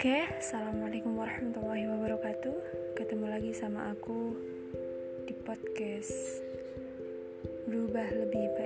Oke, assalamualaikum warahmatullahi wabarakatuh. Ketemu lagi sama aku di podcast berubah lebih baik.